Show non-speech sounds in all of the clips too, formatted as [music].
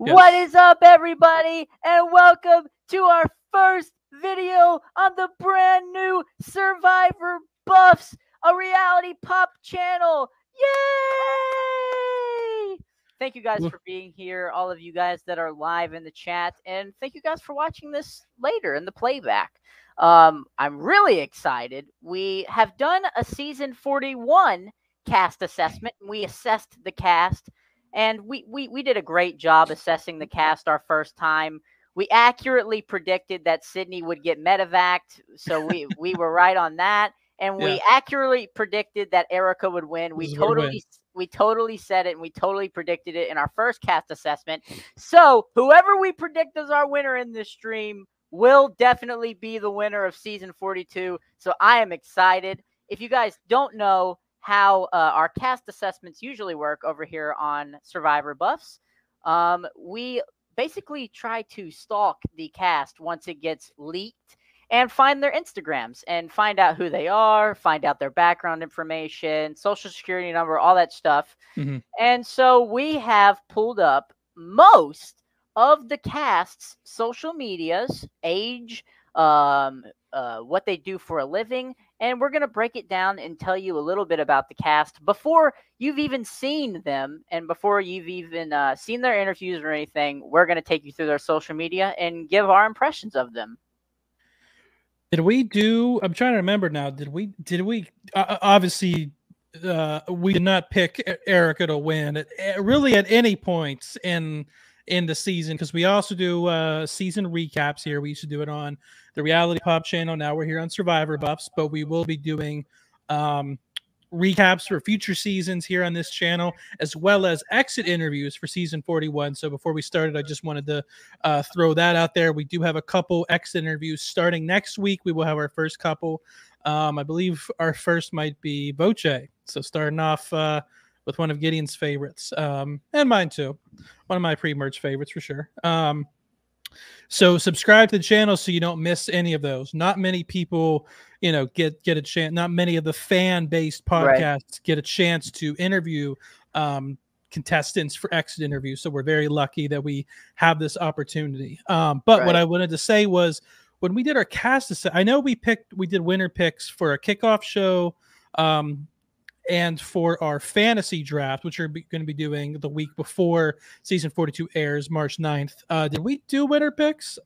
Yes. What is up, everybody, and welcome to our first video on the brand new Survivor Buffs, a reality pop channel. Yay! Thank you guys for being here, all of you guys that are live in the chat, and thank you guys for watching this later in the playback. Um, I'm really excited. We have done a season 41 cast assessment. and We assessed the cast, and we, we we did a great job assessing the cast our first time. We accurately predicted that Sydney would get medevaced, so we [laughs] we were right on that. And we accurately predicted that Erika would win. We This win. totally we totally said it and we totally predicted it in our first cast assessment. So whoever we predict as our winner in this stream will definitely be the winner of season 42. So I am excited. If you guys don't know how uh, our cast assessments usually work over here on Survivor Buffs, um, we basically try to stalk the cast once it gets leaked and find their Instagrams and find out who they are, find out their background information, social security number, all that stuff. Mhm. And so we have pulled up most of the cast's social medias, age, um, uh, what they do for a living, and we're going to break it down and tell you a little bit about the cast before you've even seen them and before you've even uh, seen their interviews or anything. We're going to take you through their social media and give our impressions of them. Did we do? I'm trying to remember now. Did we? Did we? Uh, obviously, uh, we did not pick Erika to win at, eh, really at any points in in the season because we also do uh, season recaps here. We used to do it on the Reality Pop channel. Now we're here on Survivor Buffs, but we will be doing um, recaps for future seasons here on this channel, as well as exit interviews for season 41. So before we started, I just wanted to uh, throw that out there. We do have a couple exit interviews starting next week. We will have our first couple. Um, I believe our first might be Boche. So starting off uh, with one of Gideon's favorites, um, and mine too. One of my pre-merge favorites for sure. Um, so subscribe to the channel so you don't miss any of those. Not many people, you know, get get a chance. Not many of the fan-based Right. podcasts get a chance to interview um, contestants for exit interviews. So we're very lucky that we have this opportunity. Um, but what I wanted to say was when we did our cast, I know we picked, we did winner picks for a kickoff show, um, and for our fantasy draft, which we're going to be doing the week before season 42 airs, March 9th. Uh, did we do winner picks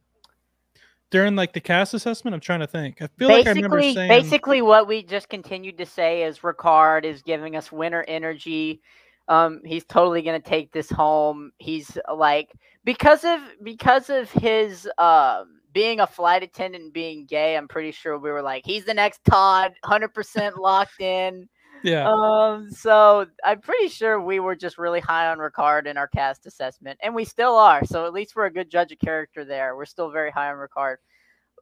during like the cast assessment? I'm trying to think. I feel like I remember saying, basically, what we just continued to say is Ricard is giving us winter energy. Um, he's totally gonna take this home. He's like because of because of his um being a flight attendant and being gay. I'm pretty sure we were like he's the next Todd, hundred percent locked in. Yeah, Um, so I'm pretty sure we were just really high on Ricard in our cast assessment, and we still are. So at least we're a good judge of character there. We're still very high on Ricard.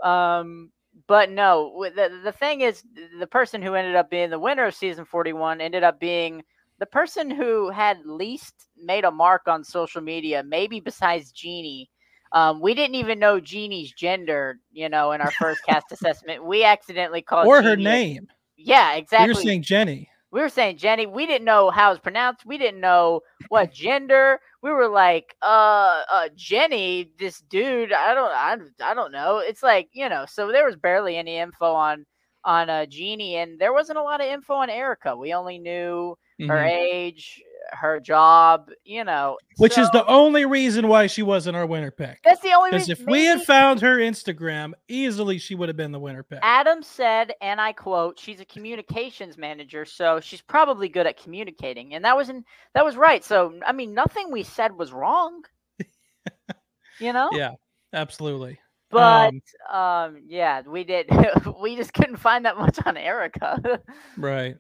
Um, but no, the the thing is, the person who ended up being the winner of season 41 ended up being the person who had least made a mark on social media, maybe besides Jeannie. Um, we didn't even know Jeannie's gender, you know, in our first cast [laughs] assessment. We accidentally called or her Jeannie a- name. Yeah, exactly We were saying Jenny. we were saying Jenny. We didn't know how it's pronounced. We didn't know what gender. We were like, uh, uh, Jenny, this dude. I don't, I, I don't know. It's like you know. So there was barely any info on on uh, Jeannie, and there wasn't a lot of info on Erika. We only knew her Mhm. age, her job. You know, Which is the only reason why she wasn't our winner pick. that's the only Because reason. if we had found her Instagram, easily she would have been the winner pick. Adam said, and I quote, "She's a communications manager, so she's probably good at communicating." And that was in, that was right. So I mean, nothing we said was wrong. [laughs] you know? Yeah, absolutely. But um, um, yeah, we did. [laughs] we just couldn't find that much on Erika. [laughs] Right.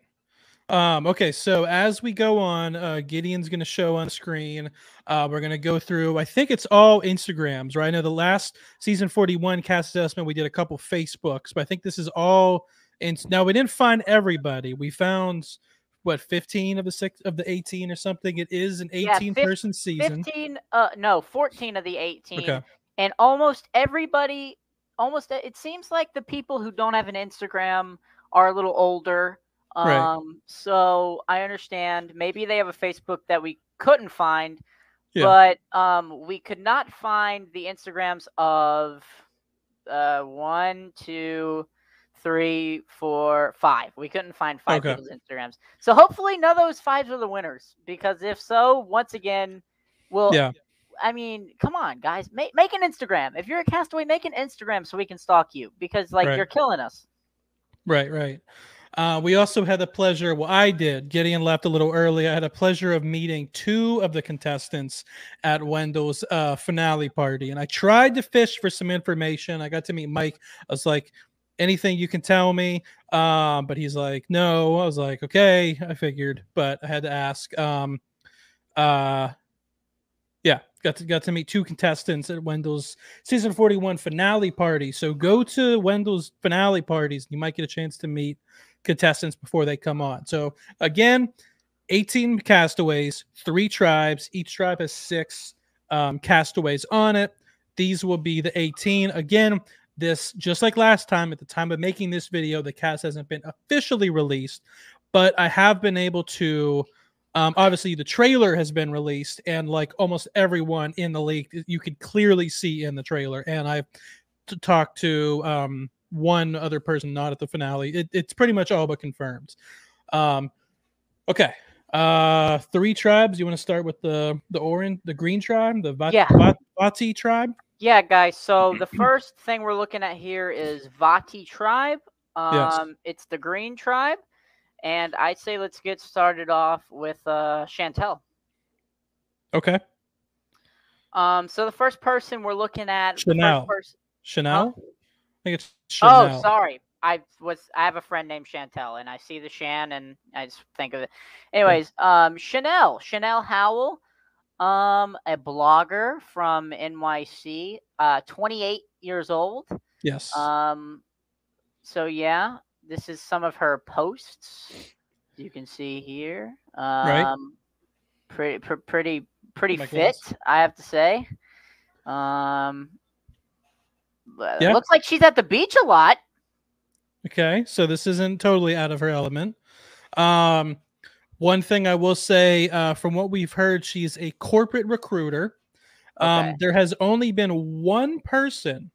Um, okay, so as we go on, uh, Gideon's going to show on screen. Uh, we're going to go through, I think it's all Instagrams, right? I know the last season 41 cast assessment, we did a couple Facebooks, but I think this is all. In, now, we didn't find everybody. We found, what, 15 of the six of the 18 or something? It is an Yeah, 18 fif- person season. Fifteen, uh, no, fourteen of the eighteen, Okay. and almost everybody, almost it seems like the people who don't have an Instagram are a little older. Um, Right. so I understand maybe they have a Facebook that we couldn't find, Yeah. But um, we could not find the Instagrams of uh, one, two, three, four, five. We couldn't find five Okay. people's Instagrams. So hopefully none of those fives are the winners. Because if so, once again, we'll. Yeah. I mean, come on, guys, make make an Instagram. If you're a castaway, make an Instagram so we can stalk you because like Right. you're killing us. Right, right. Uh, we also had the pleasure, well, I did. Gideon left a little early. I had a pleasure of meeting two of the contestants at Wendell's uh, finale party. And I tried to fish for some information. I got to meet Mike. I was like, anything you can tell me? Um, but he's like, no. I was like, okay, I figured, but I had to ask. Um, uh, yeah, got to got to meet two contestants at Wendell's season 41 finale party. So go to Wendell's finale parties. You might get a chance to meet contestants before they come on. So again, 18 castaways, three tribes. Each tribe has six um, castaways on it. These will be the 18. Again, this just like last time, at the time of making this video, the cast hasn't been officially released, but I have been able to. Um, obviously, the trailer has been released, and like almost everyone in the league, you could clearly see in the trailer. And I've talked to um, one other person not at the finale. It, it's pretty much all but confirmed. Um, okay, uh, three tribes. You want to start with the the orange, the green tribe, the Vat- Yeah. Vati tribe? Yeah, guys. So the first thing we're looking at here is Vati tribe. Um, Yes. it's the green tribe, and I'd say let's get started off with uh, Chantel. Okay, Um, so the first person we're looking at, Chanel. person- Chanel. I think it's Chanel. Oh, sorry. I was I have a friend named Chantel, and I see the Shan, and I just think of it. Anyways, um, Chanel, Chanel Howell, um, a blogger from NYC, uh, 28 years old. Yes. Um, so yeah, this is some of her posts. You can see here. Um, Pretty, pr- pretty, pretty my fit, goodness. I have to say. Um, Yeah. looks like she's at the beach a lot. Okay, so this isn't totally out of her element. Um, one thing I will say, uh, from what we've heard, she's a corporate recruiter. Um, Okay. there has only been one person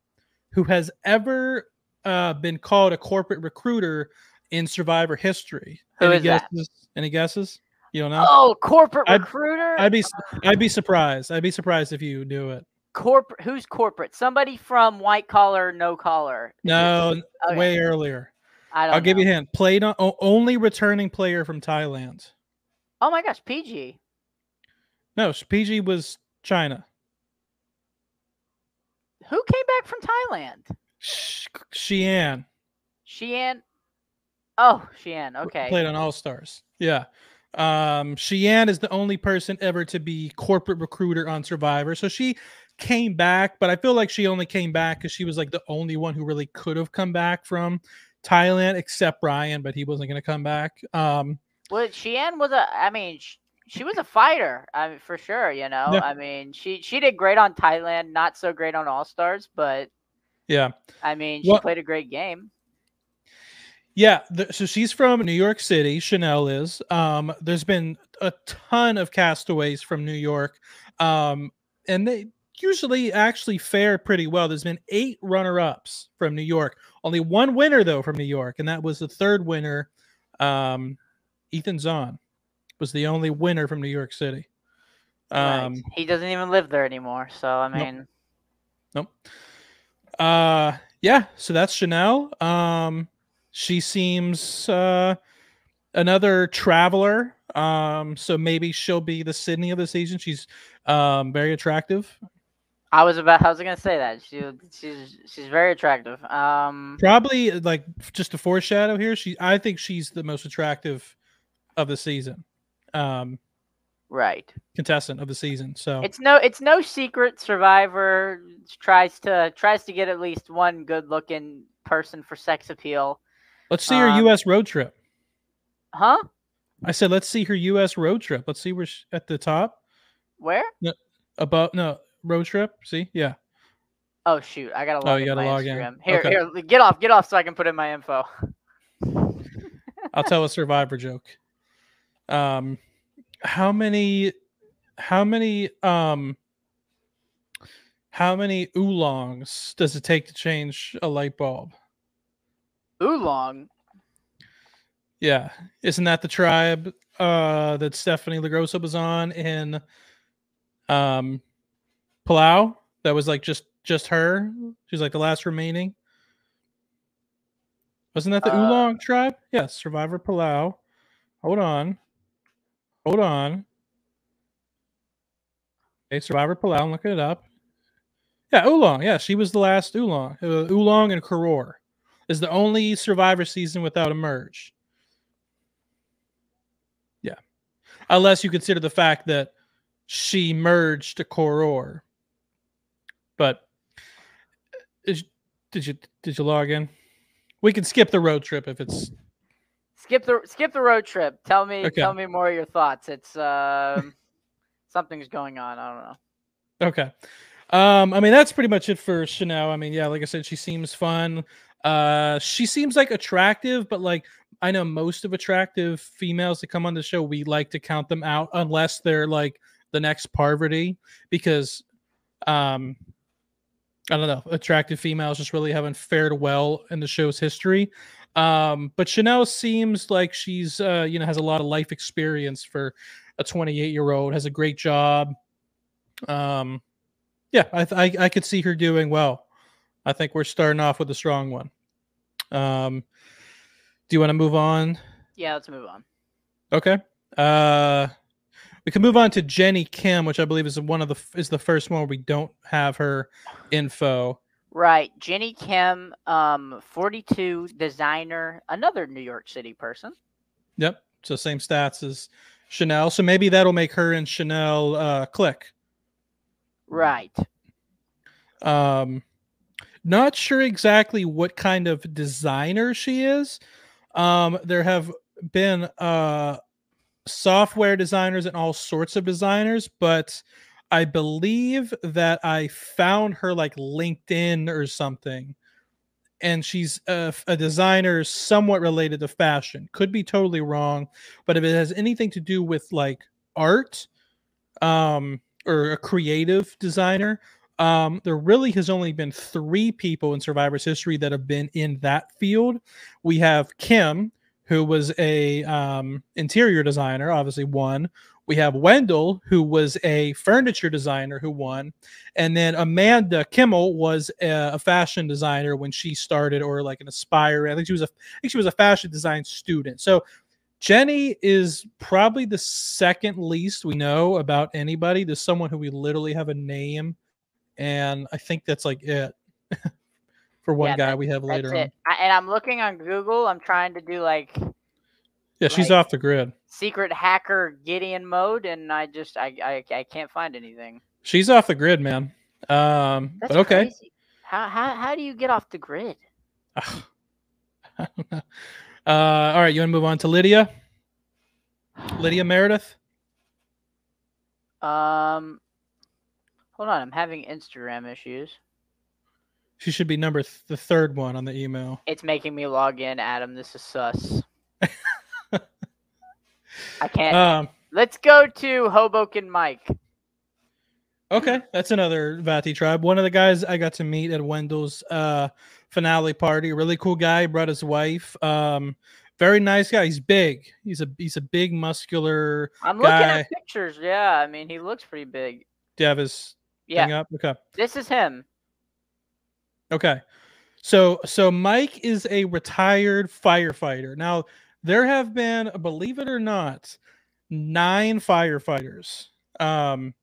who has ever uh, been called a corporate recruiter in Survivor history. Who Any is that? guesses? Any guesses? You don't know? Oh, corporate I'd- recruiter. I'd be I'd be surprised. I'd be surprised if you knew it. Corporate. Who's corporate? Somebody from white collar, no collar. No, Okay. way earlier. I don't. I'll give you a hint. Played on only returning player from Thailand. Oh my gosh, Peih-Gee. No, Peih-Gee was China. Who came back from Thailand? Sh- Shii Ann Sheehan. Oh, Shii Ann. Okay. played on All Stars. Yeah. Um, Shii Ann is the only person ever to be corporate recruiter on Survivor. So she came back, but I feel like she only came back because she was like the only one who really could have come back from Thailand, except Brian, but he wasn't going to come back. Um, Well, Shii Ann was a. I mean, sh- she was a fighter. I mean, for sure. You know. Yeah. I mean, she she did great on Thailand. Not so great on All Stars, but yeah. I mean, she What- played a great game. Yeah, th- so she's from New York City. Chanel is. Um, there's been a ton of castaways from New York, um, and they usually actually fare pretty well. There's been eight runner-ups from New York. Only one winner though from New York, and that was the third winner. Um, Ethan Zohn was the only winner from New York City. Right. Um, He doesn't even live there anymore. So I mean, Nope. mean, uh, yeah. So that's Chanel. Um, she seems uh, another traveler. Um, so maybe she'll be the Sydney of the season. She's um very attractive. I was about. I was gonna say that she she's she's very attractive. Um, Probably like just to foreshadow here. She, I think she's the most attractive of the season. Um, right. contestant of the season. So It's no it's no secret Survivor tries to tries to get at least one good looking person for sex appeal. let's see her um, U.S. road trip. Huh? I said let's see her U.S. road trip. Let's see where she, at the top Where? above. No road trip. See, yeah. Oh shoot! I gotta Oh, log you gotta log in. Here, Okay. here, get off, get off, so I can put in my info. I'll tell a [laughs] survivor joke. Um, how many how many um how many Ulongs does it take to change a light bulb? Ulong. Yeah, isn't that the tribe uh that Stephenie LaGrossa was on in um Palau? That was like just just her. She's like the last remaining. Wasn't that the Uh, Ulong tribe? Yes, Survivor Palau. Hold on. Hold on. Okay, Survivor Palau, I'm looking it up. Yeah, Ulong. Yeah, she was the last Ulong. Uh, Ulong and Koror is the only Survivor season without a merge. Yeah. Unless you consider the fact that she merged to Koror. But is, did you did you log in? We can skip the road trip if it's Skip the skip the road trip. Tell me Okay. tell me more of your thoughts. It's um [laughs] something's going on. I don't know. Okay. Um, I mean, that's pretty much it for Chanel. I mean, yeah, like I said, she seems fun. Uh, she seems like attractive, but like I know most of attractive females that come on the show, we like to count them out unless they're like the next Parvati, because um, I don't know, attractive females just really haven't fared well in the show's history. Um, but Chanel seems like she's uh, you know, has a lot of life experience for a 28 year old, has a great job. Um, yeah, I, I I could see her doing well. I think we're starting off with a strong one. Um, do you want to move on? Yeah, let's move on. Okay. Uh, we can move on to Jenny Kim, which I believe is one of the is the first one where we don't have her info. Right. Jenny Kim, um, 42, designer, another New York City person. Yep. So same stats as Chanel. So maybe that'll make her and Chanel uh, click. Right. Um, not sure exactly what kind of designer she is. Um, there have been uh, software designers and all sorts of designers, but I believe that I found her like LinkedIn or something. And she's a, a designer somewhat related to fashion. Could be totally wrong, but if it has anything to do with like art, um, or a creative designer, um, there really has only been three people in Survivor's history that have been in that field. We have Kim, who was a um, interior designer, obviously one. We have Wendell, who was a furniture designer, who won, and then Amanda Kimmel was a, a fashion designer when she started, or like an aspire. I think she was a, I think she was a fashion design student. So Jenny is probably the second least we know about anybody. There's someone who we literally have a name, and I think that's like it [laughs] for one Yeah, guy that- we have later on. I, and I'm looking on Google. I'm trying to do like Yeah, she's Right. off the grid. secret hacker Gideon mode, and I just I I, I can't find anything. She's off the grid, man. Um, That's but okay. crazy. How how how do you get off the grid? I don't know. Uh, all right, you want to move on to Lydia? Lydia Meredith. Um, hold on. I'm having Instagram issues. She should be number th- the third one on the email. It's making me log in, Adam. This is sus. [laughs] I can't. Um, Let's go to Hoboken Mike. okay, that's another Vati tribe. One of the guys I got to meet at Wendell's uh, finale party. Really cool guy. Brought his wife. Um, very nice guy. He's big. He's a he's a big muscular. I'm looking Guy. at pictures. Yeah, I mean, he looks pretty big. Do you have his Yeah, thing up? Okay. this is him. Okay. So so Mike is a retired firefighter. Now there have been, believe it or not, nine firefighters um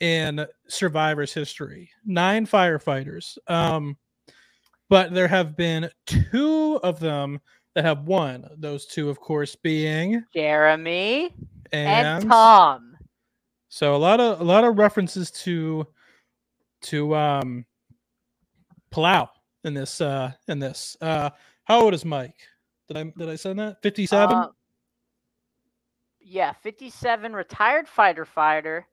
in survivors history. Nine firefighters. Um but there have been two of them that have won. Those two of course being Jeremy and, and, Tom. so a lot of a lot of references to to um Palau in this uh in this. Uh how old is Mike? Did I did I send that? 57? Uh, yeah, 57, retired fighter fighter.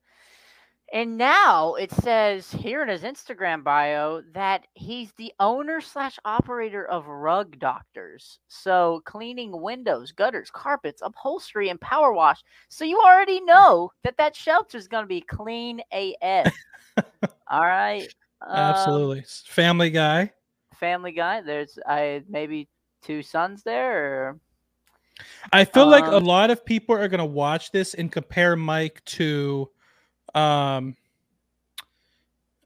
And now it says here in his Instagram bio that he's the owner slash operator of Rug Doctors. So cleaning windows, gutters, carpets, upholstery, and power wash. So you already know that that shelter is going to be clean AF. [laughs] All right. Um, Absolutely. Family Guy. Family Guy. There's I maybe two sons there. Or... I feel like a Um, lot of people are going to watch this and compare Mike to, um,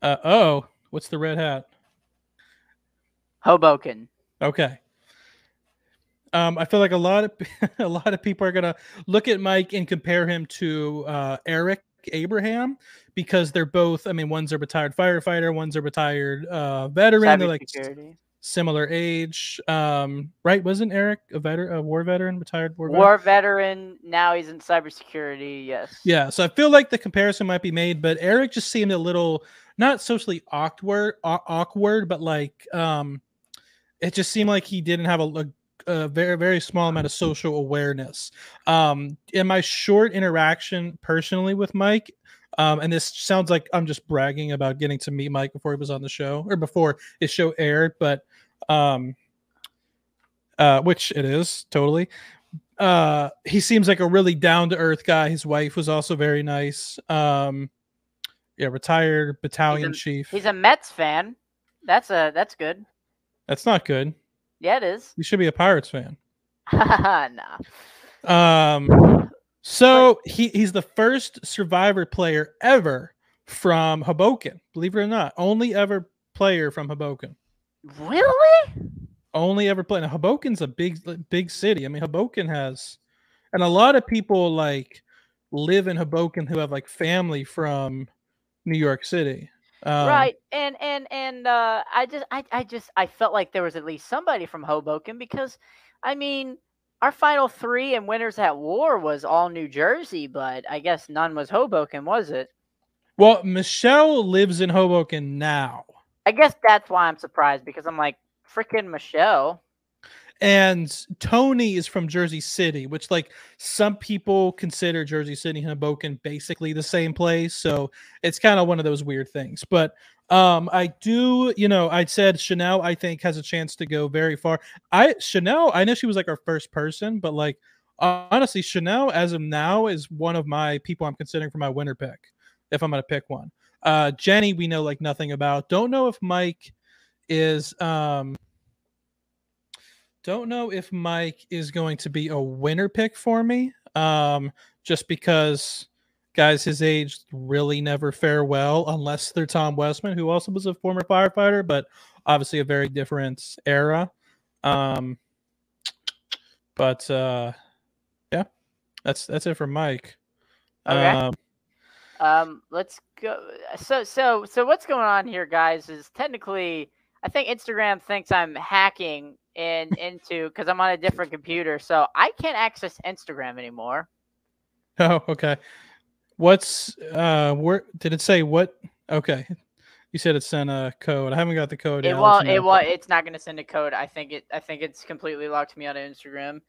uh, oh, what's the red hat? Hoboken. Okay. Um, I feel like a lot of [laughs] a lot of people are gonna look at Mike and compare him to uh, Eric Abraham because they're both. I mean, one's a retired firefighter, one's a retired uh, veteran. They're like s- Cybersecurity. similar age, um, right? Wasn't Eric a veteran, a war veteran, retired war veteran? War veteran. Now he's in cybersecurity. Yes. Yeah, so I feel like the comparison might be made, but Eric just seemed a little not socially awkward, awkward, but like um, it just seemed like he didn't have a, a, a very very small amount of social awareness. Um, in my short interaction personally with Mike, um, and this sounds like I'm just bragging about getting to meet Mike before he was on the show or before his show aired, but um, uh, which it is totally uh he seems like a really down to earth guy his wife was also very nice um yeah retired battalion chief He's a Mets fan. That's a that's good. that's not good Yeah, it is. you should be a pirates fan [laughs] nah. um so he he's the first survivor player ever from hoboken believe it or not only ever player from hoboken Really? only ever played. Now, Hoboken's a big, big city. I mean, Hoboken has, and a lot of people like live in Hoboken who have like family from New York City. Um, right. And and and uh I just I I just I felt like there was at least somebody from Hoboken because I mean our final three and winners at war was all New Jersey, but I guess none was Hoboken, was it? Well, Michelle lives in Hoboken now, I guess that's why I'm surprised because I'm like freaking Michelle. And Tony is from Jersey City, which like some people consider Jersey City and Hoboken basically the same place. So it's kind of one of those weird things. But um, I do, you know, I said Chanel, I think has a chance to go very far. I Chanel, I know she was like our first person, but like honestly, Chanel as of now is one of my people I'm considering for my winner pick if I'm gonna pick one. Uh, Jenny, we know like nothing about. Don't know if Mike is um don't know if Mike is going to be a winner pick for me. Um, just because guys his age really never fare well unless they're Tom Westman, who also was a former firefighter, but obviously a very different era. Um, but uh, yeah, that's that's it for Mike. Okay. Um, Um, let's go. So, so, so, what's going on here, guys? Is technically, I think Instagram thinks I'm hacking in into because I'm on a different computer, so I can't access Instagram anymore. [laughs] Oh, okay. What's uh where did it say what okay. You said it sent a code. I haven't got the code It yet. Won't. It won't. It's not going to send a code. I think it. I think it's completely locked me out of Instagram.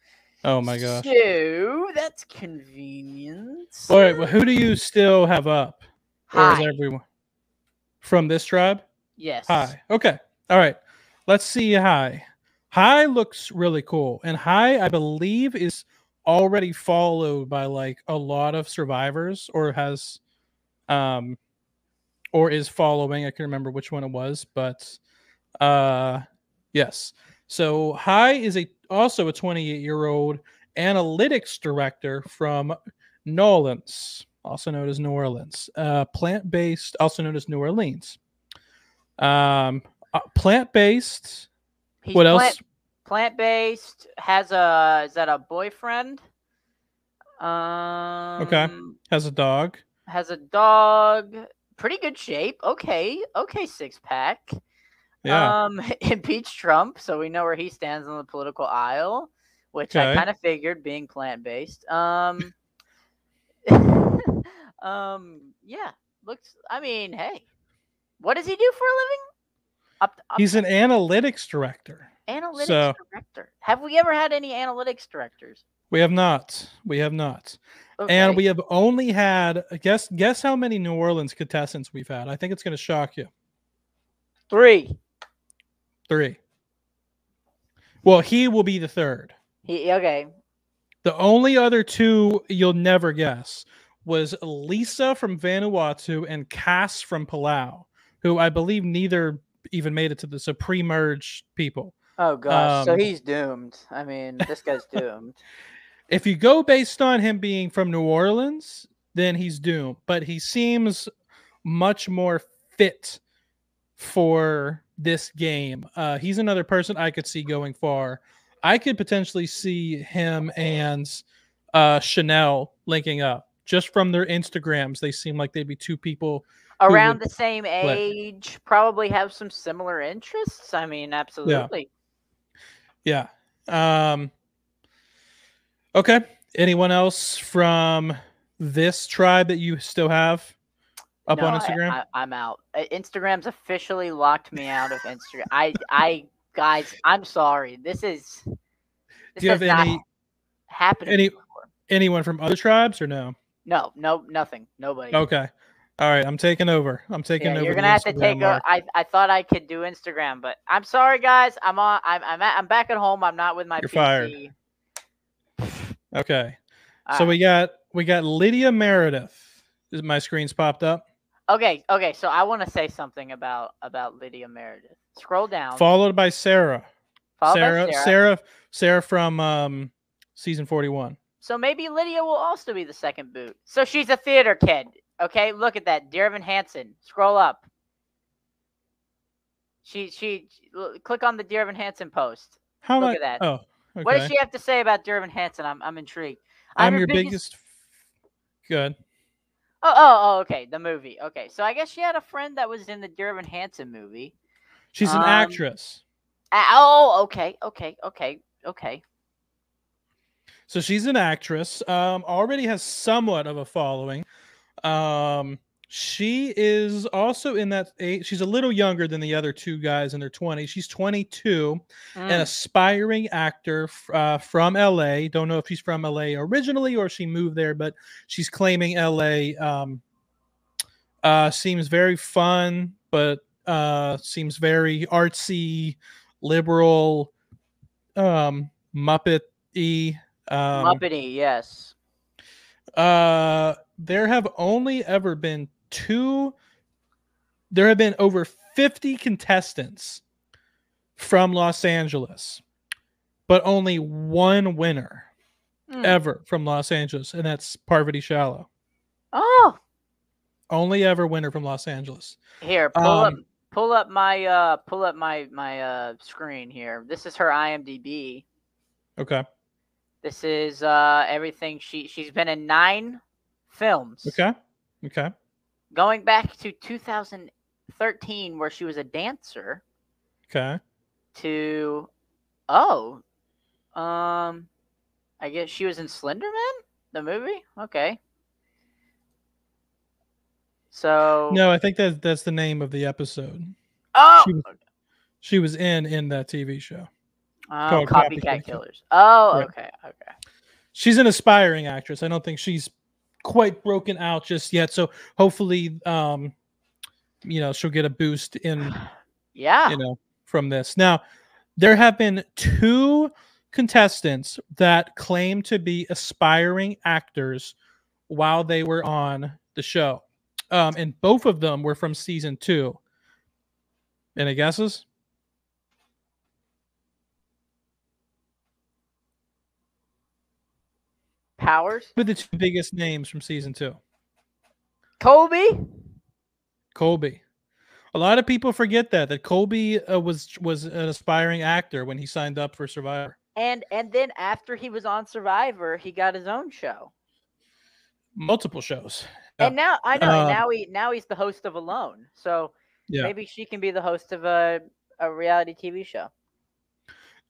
Oh my gosh. So that's convenient. All right, well who do you still have up? Or is Hai. everyone from this tribe? Yes. Hai. Okay. All right. Let's see Hai. Hai looks really cool. And Hai, I believe, is already followed by like a lot of survivors or has um or is following. I can't remember which one it was, but uh yes. So Hai is a also a 28 year old analytics director from Nolans, also known as New Orleans, uh, plant based, also known as New Orleans. Um, uh, plant based. He's What plant, else? Plant based. Has a. Is that a boyfriend? Um. Has a dog. Has a dog. Pretty good shape. Okay. Okay. Six pack. Yeah. Um. [laughs] Impeach Trump, so we know where he stands on the political aisle, which I kind of figured being plant based. Um. [laughs] um. Yeah. Looks. I mean, hey, what does he do for a living? Up. up He's an analytics director. analytics so- director. Have we ever had any analytics directors? We have not. We have not. Okay. And we have only had guess guess how many New Orleans contestants we've had. I think it's going to shock you. three. Three. Well, he will be the third. He okay. The only other two you'll never guess was Lisa from Vanuatu and Cass from Palau, who I believe neither even made it to the so pre-merge people. Oh gosh, so Um, he's doomed. I mean, this guy's [laughs] doomed. If you go based on him being from New Orleans, then he's doomed. But he seems much more fit for this game. Uh, he's another person I could see going far. I could potentially see him and uh, Chanel linking up just from their Instagrams. They seem like they'd be two people. Around the same age, probably have some similar interests. I mean, absolutely. Yeah. Um, okay. Anyone else from this tribe that you still have up No, on Instagram? I, am out. Instagram's officially locked me out of Instagram. I, I, guys, I'm sorry. This is. This Do you have any happened any- anyone from other tribes or no? No, no, nothing. Nobody. Okay. All right. I'm taking over. I'm taking Yeah, over. you're gonna have to take. A, mark. I I thought I could do Instagram, but I'm sorry, guys. I'm on. I'm I'm, at, I'm back at home. I'm not with my You're PC. fired. Okay. All so right. we got we got Lydia Meredith. Is my screen's popped up? Okay, okay. So I want to say something about about Lydia Meredith. Scroll down. Followed by Sarah. followed by Sarah, Sarah. Sarah, Sarah from um season 41. So maybe Lydia will also be the second boot. So she's a theater kid. Okay, look at that. Dear Evan Hansen. Scroll up. She she click on the Dear Evan Hansen post. How Look much? at that. Oh, okay. What does she have to say about Dear Evan Hansen? I'm I'm intrigued. I'm, your biggest. Good. Oh, oh, oh, okay. The movie. Okay, so I guess she had a friend that was in the Dear Evan Hansen movie. She's an Um, actress. Oh, okay, okay, okay, okay. So she's an actress. Um, already has somewhat of a following. Um, she is also in that age. She's a little younger than the other two guys in their 20s. She's 22, an Mm, aspiring actor uh, from LA. Don't know if she's from LA originally or she moved there, but she's claiming LA. Um, uh, seems very fun, but uh, seems very artsy, liberal, um, Muppet y. Um, Muppety, yes. uh, there have only ever been two. There have been over 50 contestants from Los Angeles, but only one winner Mm. ever from Los Angeles, and that's Parvati Shallow. Oh, Only ever winner from Los Angeles. here, pull up, Um, pull up my, uh, pull up my my uh screen here. This is her IMDb. Okay. This is uh everything she she's been in nine films. Okay. Okay. Going back to 2013, where she was a dancer, Okay. to oh, um, I guess she was in Slenderman, the movie. Okay. So No, I think that that's the name of the episode. oh, She was, she was in in that TV show. oh called copycat, Copycat killers. Oh, Right. okay, okay. she's an aspiring actress. I don't think she's quite broken out just yet. So hopefully, um, you know, she'll get a boost in, Yeah. you know, from this. Now, there have been two contestants that claim to be aspiring actors while they were on the show. Um, and both of them were from season two. Any guesses? Powers. Are the two biggest names from season two? Kobe. Colby. A lot of people forget that that Colby uh, was was an aspiring actor when he signed up for Survivor. And and then after he was on Survivor, he got his own show. Multiple shows. And now I know Um, now he now he's the host of Alone. So Yeah. maybe she can be the host of a a reality TV show.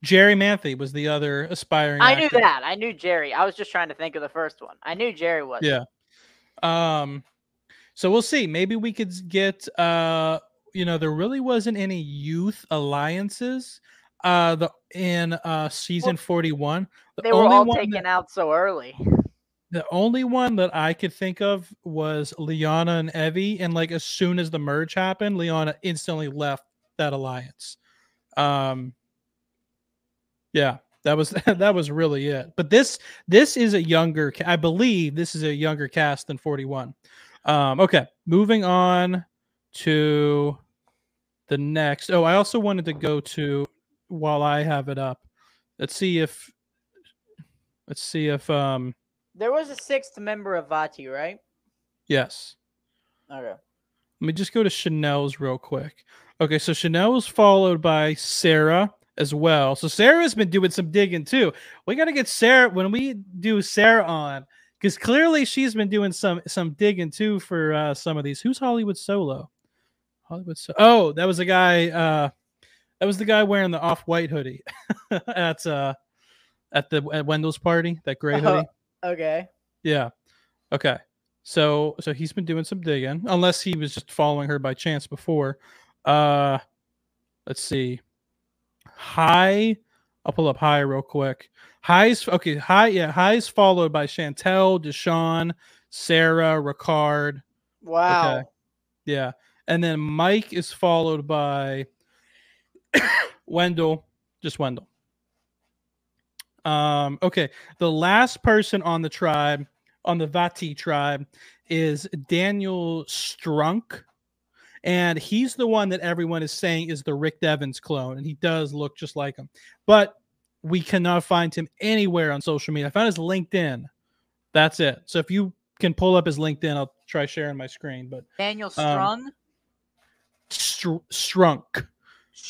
Jerri Manthey was the other aspiring. I knew that. I knew Jerry. I was just trying to think of the first one. I knew Jerry was. Yeah. Um. So we'll see. Maybe we could get. Uh. You know, there really wasn't any youth alliances. uh the in uh season 41 the They were only all taken that- out so early. the only one that i could think of was liana and evvie and like as soon as the merge happened liana instantly left that alliance um yeah that was [laughs] that was really it but this this is a younger i believe this is a younger cast than 41 um okay moving on to the next oh i also wanted to go to while i have it up let's see if let's see if um There was a sixth member of Vati, right? yes Okay. let me just go to chanel's real quick okay so chanel's followed by sarah as well so sarah's been doing some digging too we got to get sarah when we do sarah on because clearly she's been doing some some digging too for uh some of these who's hollywood solo hollywood so oh that was a guy uh that was the guy wearing the off-white hoodie [laughs] at uh at the at wendell's party that gray hoodie Okay. yeah. Okay. So so he's been doing some digging, unless he was just following her by chance before. Uh let's see. Hai. I'll pull up Hai real quick. Hai's okay, Hai, yeah, Hai's followed by Chantel, Deshawn, Sarah, Ricard. Wow. Yeah. And then Mike is followed by [coughs] Wendell, just Wendell. Um, okay. The last person on the tribe, on the Vati tribe, is Daniel Strunk. And he's the one that everyone is saying is the Rick Devens clone. And he does look just like him. But we cannot find him anywhere on social media. I found his LinkedIn. That's it. So if you can pull up his LinkedIn, I'll try sharing my screen. But Daniel Um, str- strunk.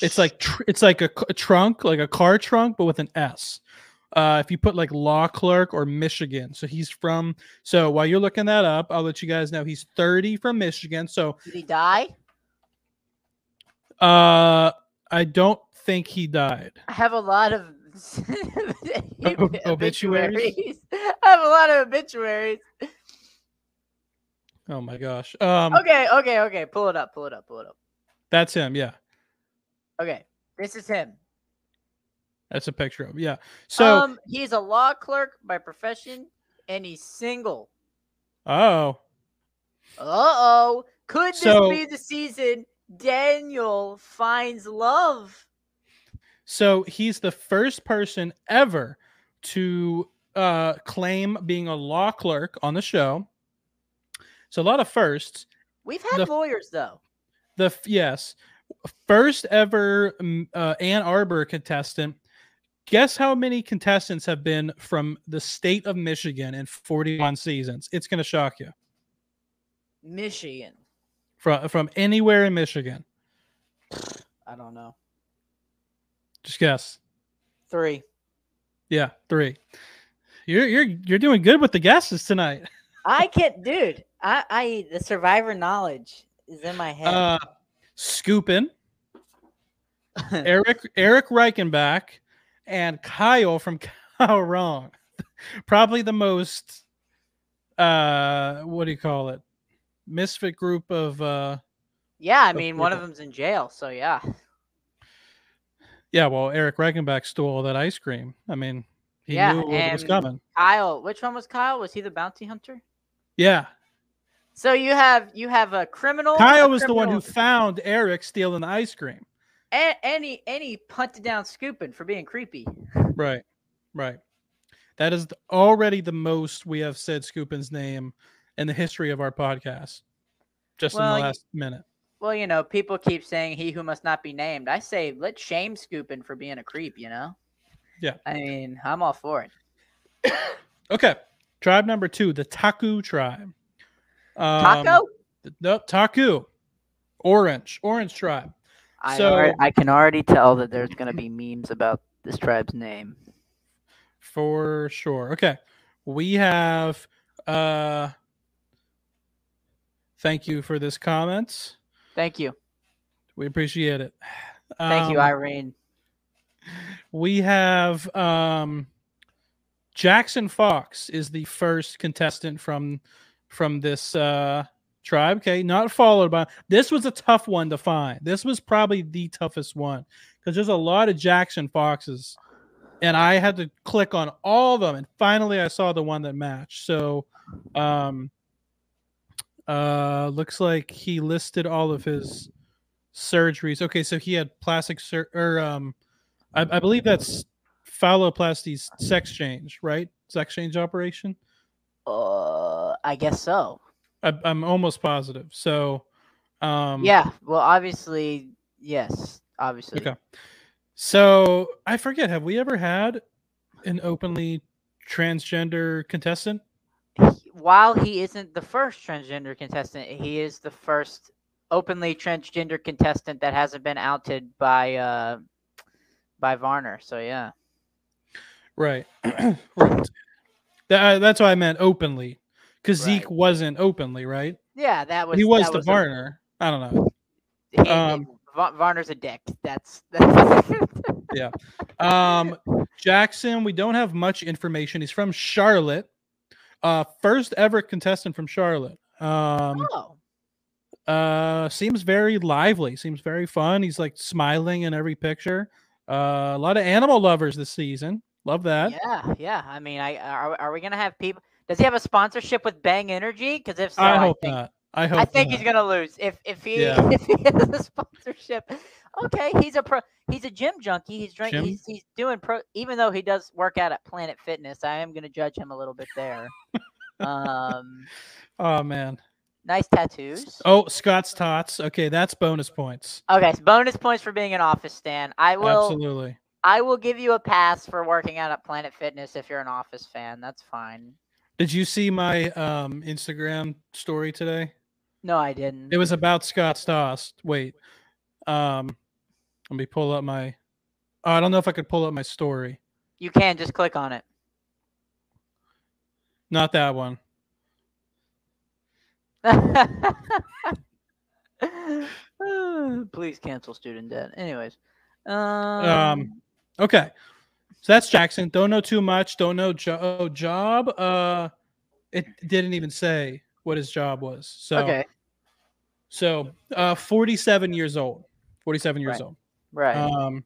It's like tr- it's like a, a trunk, like a car trunk, but with an S. Uh, if you put like law clerk or Michigan, so he's from. So while you're looking that up, I'll let you guys know he's 30 from Michigan. So Did he die? Uh, I don't think he died. I have a lot of [laughs] Ob- obituaries? I have a lot of obituaries. Oh my gosh. Um, Okay, okay, okay. Pull it up. Pull it up. Pull it up. that's him. Yeah, Okay, this is him. that's a picture of. Him, Yeah. So um, he's a law clerk by profession, and he's single. oh, Uh oh. Could this So- be the season Daniel finds love? So he's the first person ever to uh, claim being a law clerk on the show. So a lot of firsts. We've had The- lawyers though. The yes, first ever uh, Ann Arbor contestant. Guess how many contestants have been from the state of Michigan in 41 seasons? It's going to shock you. Michigan. From from anywhere in Michigan. I don't know. Just guess. Three. Yeah, three. You're you're you're doing good with the guesses tonight. [laughs] I can't, dude. I, I, the survivor knowledge is in my head. Uh, Scoopin, [laughs] Eric Eric Reichenbach, and Kyle from [laughs] Kyle Wrong. Probably the most uh what do you call it? Misfit group of uh yeah, I of mean, one of them's in jail, so yeah. yeah, well Eric Reichenbach stole all that ice cream. I mean, he Yeah, knew what was coming. Kyle, which one was Kyle? Was he the bounty hunter? Yeah. So you have you have a criminal. Kyle a was the one who found Eric stealing the ice cream. and, any he punted down scooping for being creepy. Right. Right. That is already the most we have said Scoopin's name in the history of our podcast. Just Well, in the last minute. Well, you know, people keep saying he who must not be named. I say let's shame Scoopin for being a creep. You know. Yeah. I mean, I'm all for it. [coughs] Okay. Tribe number two, the Taku tribe. Um, Taco. Nope, Taku. Orange. Orange tribe. I, so- alre- I can already tell that there's gonna be memes about this tribe's name. For sure. Okay. We have uh thank you for this comment. Thank you. We appreciate it. Thank you, Um, Irene. we have um Jackson Fox is the first contestant from from this uh Tribe, okay, not followed by. This was a tough one to find. This was probably the toughest one because there's a lot of Jackson Foxes, and I had to click on all of them, and finally I saw the one that matched. So, um, uh, looks like he listed all of his surgeries. Okay, so he had plastic sur- or um, I, I believe that's phalloplasty sex change, right? Sex change operation. Uh, I guess so. I, I'm almost positive. So, um, Yeah. Well, obviously, yes. Obviously. Okay. So I forget. Have we ever had an openly transgender contestant? While he isn't the first transgender contestant, he is the first openly transgender contestant that hasn't been outed by uh by Varner. So yeah. Right. [clears throat] right. That, that's why I meant openly, because Right. Zeke wasn't openly, right? Yeah, that was he was the a- Varner. I don't know. he- he- Um, Va- Varner's a dick. That's, that's [laughs] yeah. Um, Jackson, we don't have much information. He's from Charlotte. Uh, first ever contestant from Charlotte. Um, oh, uh, seems very lively. Seems very fun. He's like smiling in every picture. Uh, a lot of animal lovers this season. Love that. yeah, yeah. I mean, I are, are we gonna have people? Does he have a sponsorship with Bang Energy? Because if so, I I, hope think not. I hope. I think not. he's gonna lose if if he Yeah. [laughs] if he has a sponsorship. Okay, he's a pro. He's a gym junkie. He's drinking. He's he's doing pro. Even though he does work out at Planet Fitness, I am gonna judge him a little bit there. [laughs] um, Oh man. nice tattoos. Oh, Scott's tots. Okay, that's bonus points. Okay, so bonus points for being an office stand. I will. Absolutely. I will give you a pass for working out at Planet Fitness if you're an office fan. That's fine. Did you see my um Instagram story today? No, I didn't. It was about Scott's Tots. Wait. Um let me pull up my oh, I don't know if I could pull up my story. You can just click on it. Not that one. [laughs] Please cancel student debt. Anyways, um, Um okay. So that's Jackson. Don't know too much. Don't know jo- oh, job. Uh it didn't even say what his job was. So okay, so uh 47 years old. 47 years Right. old. right. Um,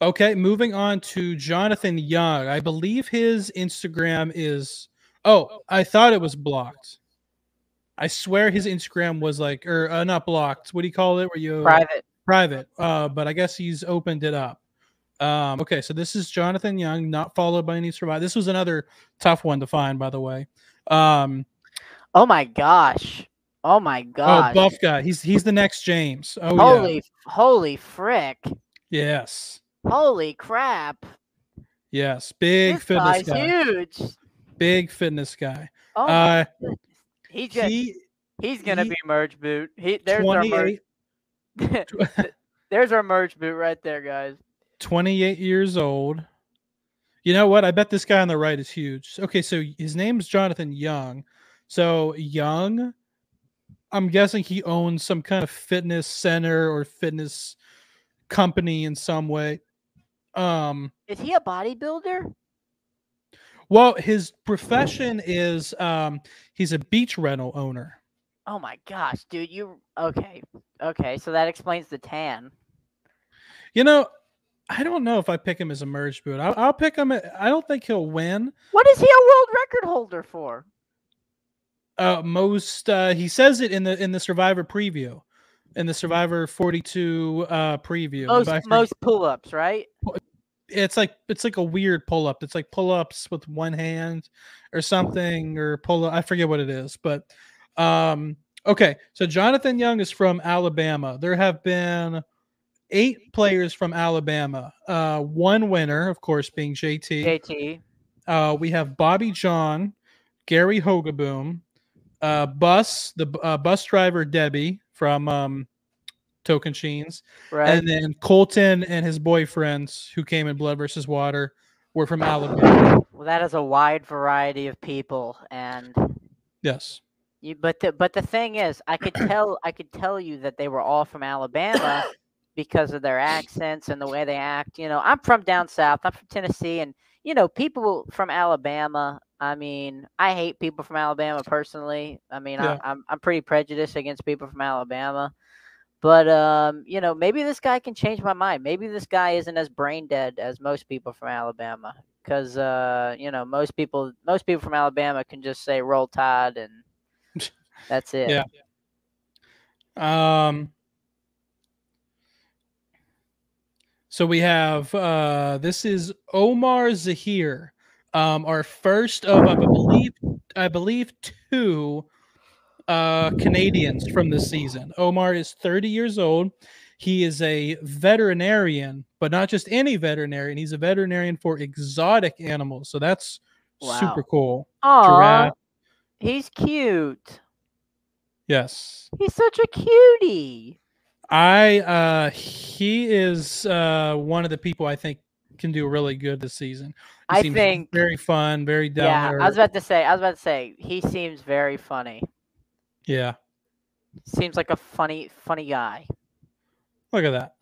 okay, moving on to Jonathan Young. I believe his Instagram is. Oh, I thought it was blocked. I swear his Instagram was like, or uh, not blocked. What do you call it? Were you Private. private? Uh, but I guess he's opened it up. Um, okay, so this is Jonathan Young, not followed by any survivor. This was another tough one to find, by the way. Um, Oh my gosh. Oh my god. oh, buff guy. He's he's the next James. Oh holy, holy frick. Yes. Holy crap. Yes. Big this fitness guy's guy. huge. Big fitness guy. Oh, Uh, he just he he's gonna he- be merge boot. He there's our merge [laughs] [laughs] there's our merge boot right there, guys. 28 years old. You know what? I bet this guy on the right is huge. Okay, so his name's Jonathan Young. So Young, I'm guessing he owns some kind of fitness center or fitness company in some way. Um, Is he a bodybuilder? well, his profession is um, he's a beach rental owner. Oh my gosh, dude, you okay. Okay, so that explains the tan. You know, I don't know if I pick him as a merge boot. I'll, I'll pick him. At, I don't think he'll win. What is he a world record holder for? Uh, most uh, he says it in the in the Survivor preview, in the Survivor 42 uh preview. Most most pull-ups, right? it's like it's like a weird pull up. It's like pull ups with one hand or something or pull up. I forget what it is, but um okay. So Jonathan Young is from Alabama. There have been eight players from Alabama. Uh one winner, of course, being JT. JT. Uh we have Bobby John, Gary Hogeboom, uh Bus, the uh, bus driver Debbie from um Tocantins. Right. And then Colton and his boyfriends who came in Blood versus Water were from Alabama. well, that is a wide variety of people, and Yes. you. But the but the thing is, I could [clears throat] tell I could tell you that they were all from Alabama because of their accents and the way they act. You know, I'm from down south. I'm from Tennessee, and you know, people from Alabama I mean, I hate people from Alabama personally. I mean, Yeah. I, I'm I'm pretty prejudiced against people from Alabama. But um, you know, maybe this guy can change my mind. Maybe this guy isn't as brain dead as most people from Alabama. Because uh, you know, most people most people from Alabama can just say roll tide and that's [laughs] it. Yeah. Um. So we have uh this is Omar Zaheer. Um our first of I believe I believe two uh Canadians from this season. Omar is 30 years old. He is a veterinarian, but not just any veterinarian. He's a veterinarian for exotic animals. So that's super cool. Aw, Giraffe. he's cute. Yes. He's such a cutie. I uh he is uh one of the people I think can do really good this season. He I seems think very fun, very down yeah, there. I was about to say. I was about to say he seems very funny. yeah. Seems like a funny, funny guy. Look at that.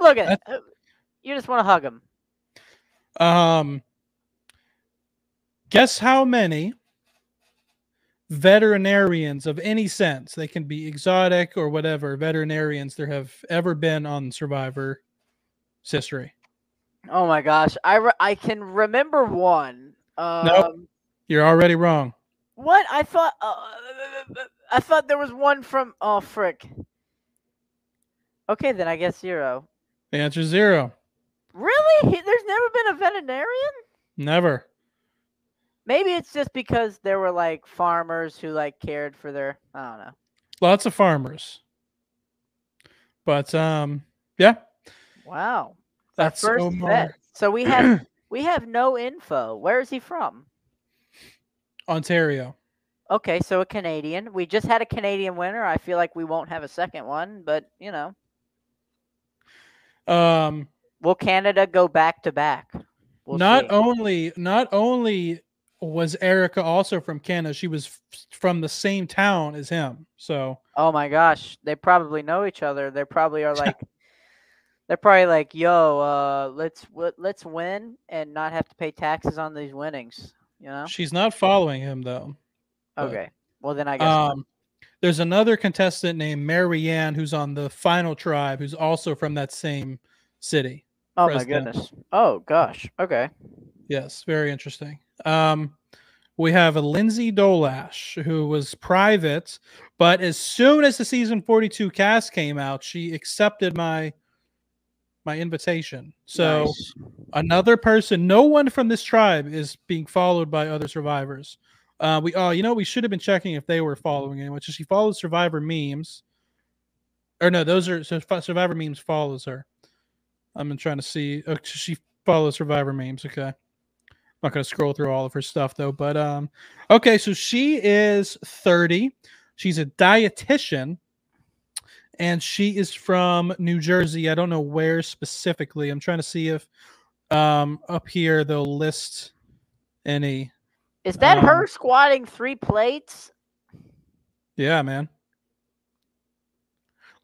Look at uh, you. Just want to hug him. Um guess how many veterinarians of any sense, they can be exotic or whatever, veterinarians there have ever been on Survivor history. Oh my gosh, I re- I can remember one. Um, You're already wrong. What I thought. Uh, I thought there was one from. Oh frick. Okay, then I guess zero. The answer zero. Really? He- There's never been a veterinarian? Never. Maybe it's just because there were like farmers who like cared for their. I don't know. Lots of farmers. But um yeah, Wow. That's First Omar. vet. So we have [clears throat] we have no info. Where is he from? Ontario. Okay, so a Canadian. We just had a Canadian winner. I feel like we won't have a second one, but you know, Um will Canada go back to back? We'll not see. only not only was Erika also from Canada, she was f- from the same town as him. So Oh my gosh, they probably know each other. They probably are [laughs] like, they're probably like, "Yo, uh, let's w- let's win and not have to pay taxes on these winnings." You know? she's not following him though. but, Okay. Well, then I guess. Um there's another contestant named Maryanne who's on the final tribe who's also from that same city. oh my goodness. Oh gosh. Okay. Yes, very interesting. Um, we have a Lindsay Dolash who was private, but as soon as the season 42 cast came out, she accepted my my invitation. So Nice. another person, no one from this tribe is being followed by other survivors. Uh, we oh, you know, we should have been checking if they were following anyone. So she follows Survivor memes, or no, those are so Survivor memes follows her. I'm trying to see. Oh, she follows Survivor memes. Okay, I'm not gonna scroll through all of her stuff though. But um, okay, so she is 30. She's a dietitian, and she is from New Jersey. I don't know where specifically. I'm trying to see if um up here they'll list any. Is that um, her squatting three plates? Yeah, man.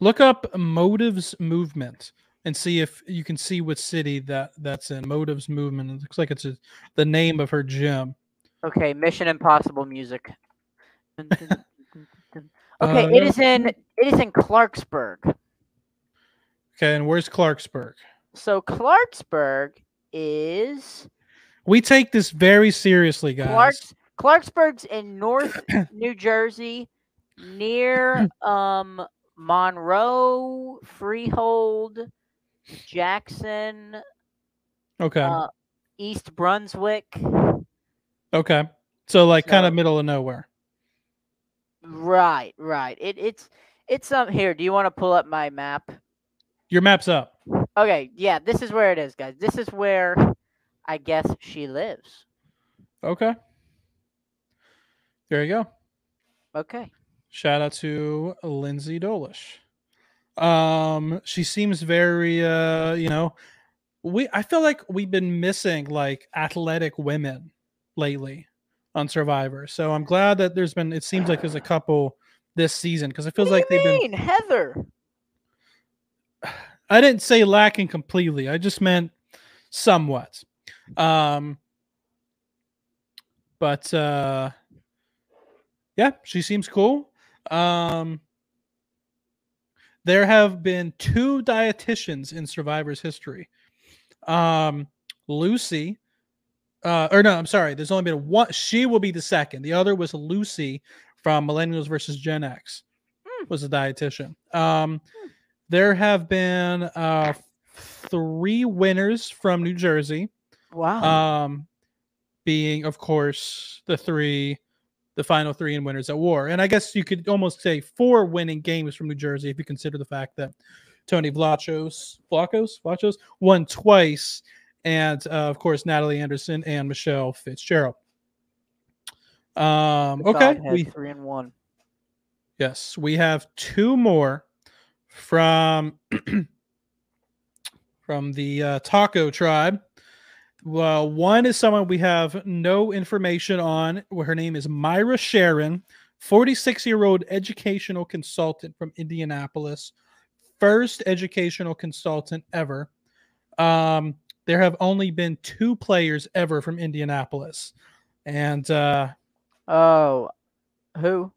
Look up motives movement and see if you can see what city that that's in. Motives movement. It looks like it's a, the name of her gym. Okay, Mission Impossible music. [laughs] Dun. Uh, Okay, it is in it is in Clarksburg. Okay, and where's Clarksburg? So Clarksburg is We take this very seriously, guys. Clarks Clarksburg's in North [coughs] New Jersey, near [coughs] um Monroe, Freehold, Jackson, Okay. uh, East Brunswick. okay. So like kind of middle of nowhere. Right, right. It it's it's um here. Do you want to pull up my map? Your map's up. Okay, yeah, this is where it is, guys. This is where I guess she lives. Okay. There you go. Okay. Shout out to Lindsay Dolish. Um, she seems very uh, you know, we I feel like we've been missing like athletic women lately on Survivor. So I'm glad that there's been it seems like there's a couple this season because it feels what like do you they've mean, Heather? [sighs] I didn't say lacking completely. I just meant somewhat. Um but uh, yeah, she seems cool. Um, there have been two dietitians in Survivor's history. Um, Lucy, uh, or no, I'm sorry. There's only been one. She will be the second. The other was Lucy from Millennials versus Gen X. Hmm. Was a dietitian. Um, there have been uh, three winners from New Jersey. Wow. Um, being of course the three, the final three and winners at war. And I guess you could almost say four winning games from New Jersey if you consider the fact that Tony Vlachos, Vlachos, Vlachos won twice, and uh, of course Natalie Anderson and Michelle Fitzgerald. Um, okay, we three and one. Yes, we have two more from [clears throat] from the uh, Taco tribe. Well, one is someone we have no information on. Her name is Myra Sherron, 46 year old educational consultant from Indianapolis, first educational consultant ever. Um, there have only been two players ever from Indianapolis, and uh, Oh, who?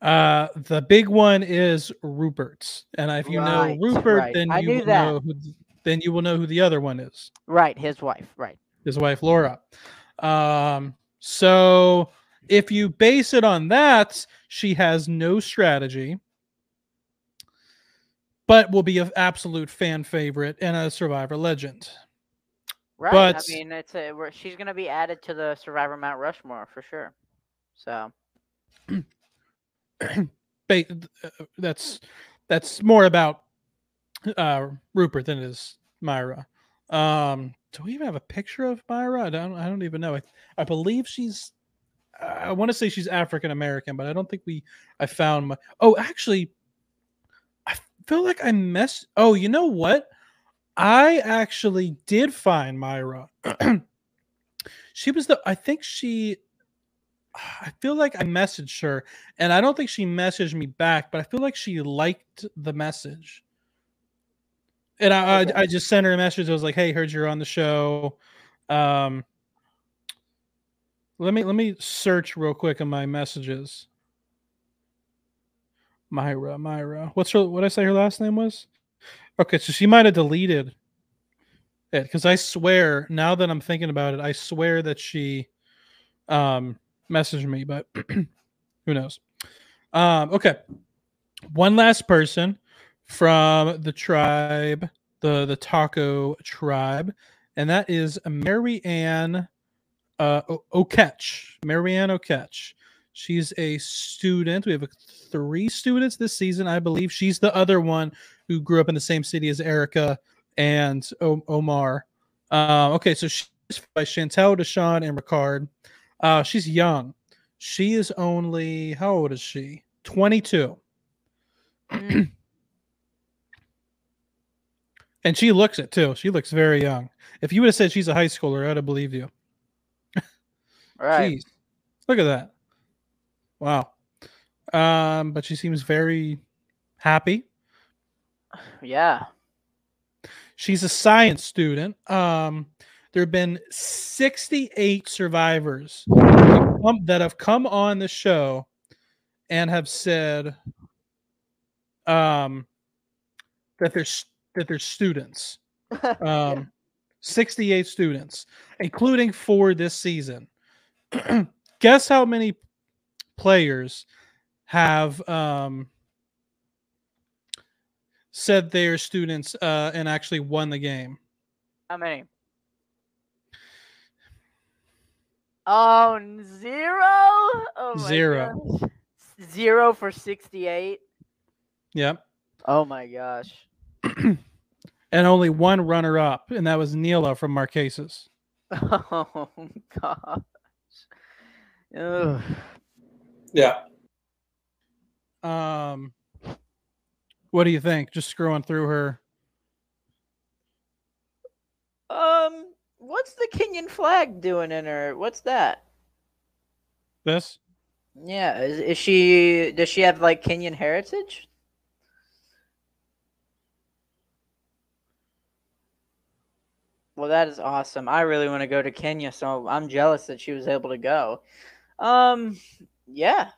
Uh, the big one is Rupert's, and if you Right, know Rupert, right. then I you will that. know who, then you will know who the other one is. Right, his wife. Right. His wife Laura. Um, so if you base it on that, she has no strategy, but will be an absolute fan favorite and a Survivor legend. Right. But- I mean, it's a, we're, she's going to be added to the Survivor Mount Rushmore for sure. So, [clears throat] uh, that's that's more about uh Rupert than it is Myra. Um do we even have a picture of Myra? I don't I don't even know. I, I believe she's I want to say she's African American, but I don't think we I found my Oh, actually feel like I messed Oh, you know what? I actually did find Myra. [clears throat] she was the I think she I feel like I messaged her and I don't think she messaged me back, but I feel like she liked the message. And I, Okay. I, I just sent her a message. I was like, "Hey, heard you're on the show." Um, let me let me search real quick on my messages. Myra, Myra. What's her? What I say her last name was? Okay, so she might have deleted it because I swear now that I'm thinking about it, I swear that she um messaged me, but [clears throat] who knows? Um, okay. One last person from the tribe, the the taco tribe, and that is Maryanne uh Oketch. Maryanne Oketch. She's a student. We have three students this season, I believe. She's the other one who grew up in the same city as Erika and o- Omar. Uh, okay, so she's by Chantel, Deshawn, and Ricard. Uh, she's young. She is only how old is she? Twenty two. mm, [clears throat] And she looks it too. She looks very young. If you would have said she's a high schooler, I'd have believed you. [laughs] right. Jeez. Look at that. Wow. Um, but she seems very happy. Yeah. She's a science student. Um, there have been 68 survivors that have come- that have come on the show and have said um, that they're that they're students. [laughs] Um, 68 students, including four this season. [clears throat] Guess how many players have um, said they are students uh, and actually won the game? How many? Oh, zero? Oh Zero. Zero for 68. Yep. Oh my gosh. [clears throat] And only one runner up, and that was Neleh from Marquesas. [laughs] Oh gosh. Ugh. Yeah. Um, what do you think? Just scrolling through her. Um, what's the Kenyan flag doing in her? What's that? This? Yeah, is, is she? Does she have like Kenyan heritage? Well, that is awesome. I really want to go to Kenya, so I'm jealous that she was able to go. Um, yeah.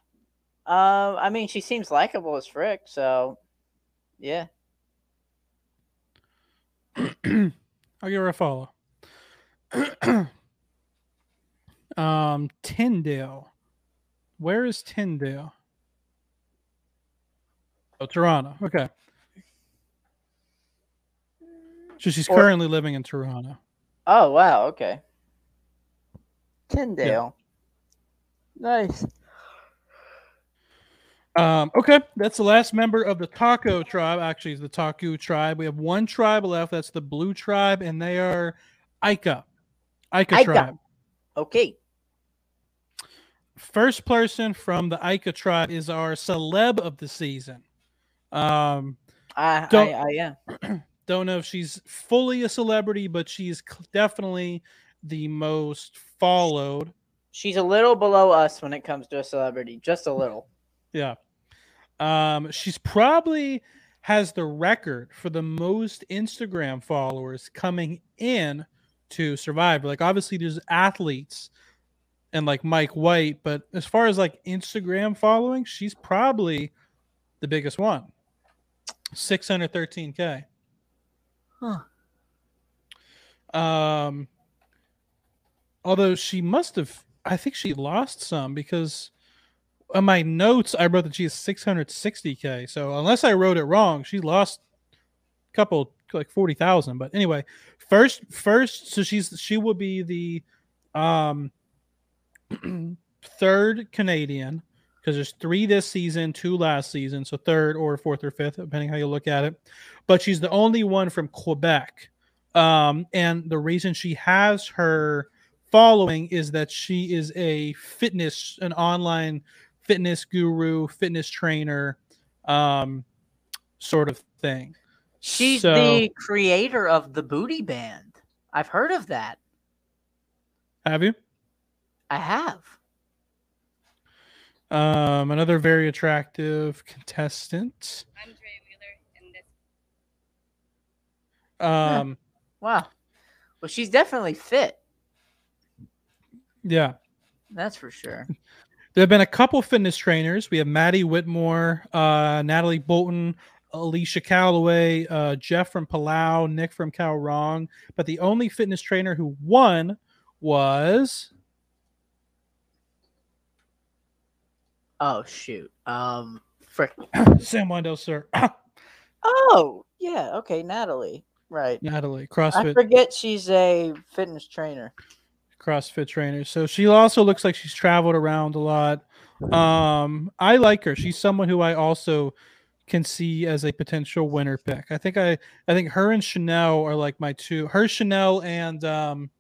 Um, I mean, she seems likable as frick, so yeah. [clears throat] I'll give her a follow. [clears throat] um, Tyndale. Where is Tyndale? Oh, Toronto. Okay. So she's Or- currently living in Toronto. Oh wow, okay. Tyndale. Nice. Um, okay, that's the last member of the Taco tribe. Actually, it's the Taku tribe. We have one tribe left. That's the Blue tribe, and they are Ika. Ika, Ika. tribe. Okay. First person from the Ika tribe is our celeb of the season. Um, I, Don't- I, I yeah. [clears throat] don't know if she's fully a celebrity, but she's definitely the most followed. She's a little below us when it comes to a celebrity, just a little. Yeah. Um, she's probably has the record for the most Instagram followers coming in to Survivor. Like obviously there's athletes and like Mike White, but as far as like Instagram following, she's probably the biggest one. 613k. Huh. Um although she must have I think she lost some because on my notes I wrote that she is 660k. So unless I wrote it wrong, she lost a couple like 40,000. But anyway, first first so she's she will be the um [clears throat] third Canadian because there's three this season, two last season, so third or fourth or fifth, depending how you look at it. But she's the only one from Quebec. Um, and the reason she has her following is that she is a fitness, an online fitness guru, fitness trainer, um, sort of thing. She's So- the creator of the Booty Band. I've heard of that. Have you? I have. Um, another very attractive contestant. I'm Dre Wheeler, and this Um, Wow. Well, she's definitely fit. yeah. That's for sure. There have been a couple fitness trainers. We have Maddie Whitmore, uh, Natalie Bolton, Alicia Calaway, uh, Jeff from Palau, Nick from Kaoh Rong. But the only fitness trainer who won was Oh shoot. Um. Frick. [coughs] Sam Wendell, sir. [coughs] Oh yeah. Okay, Natalie. Right. Natalie, CrossFit. I CrossFit forget she's a fitness trainer. CrossFit trainer. So she also looks like she's traveled around a lot. Um, I like her. She's someone who I also can see as a potential winner pick. I think I I think her and Chanelle are like my two. Her Chanelle and um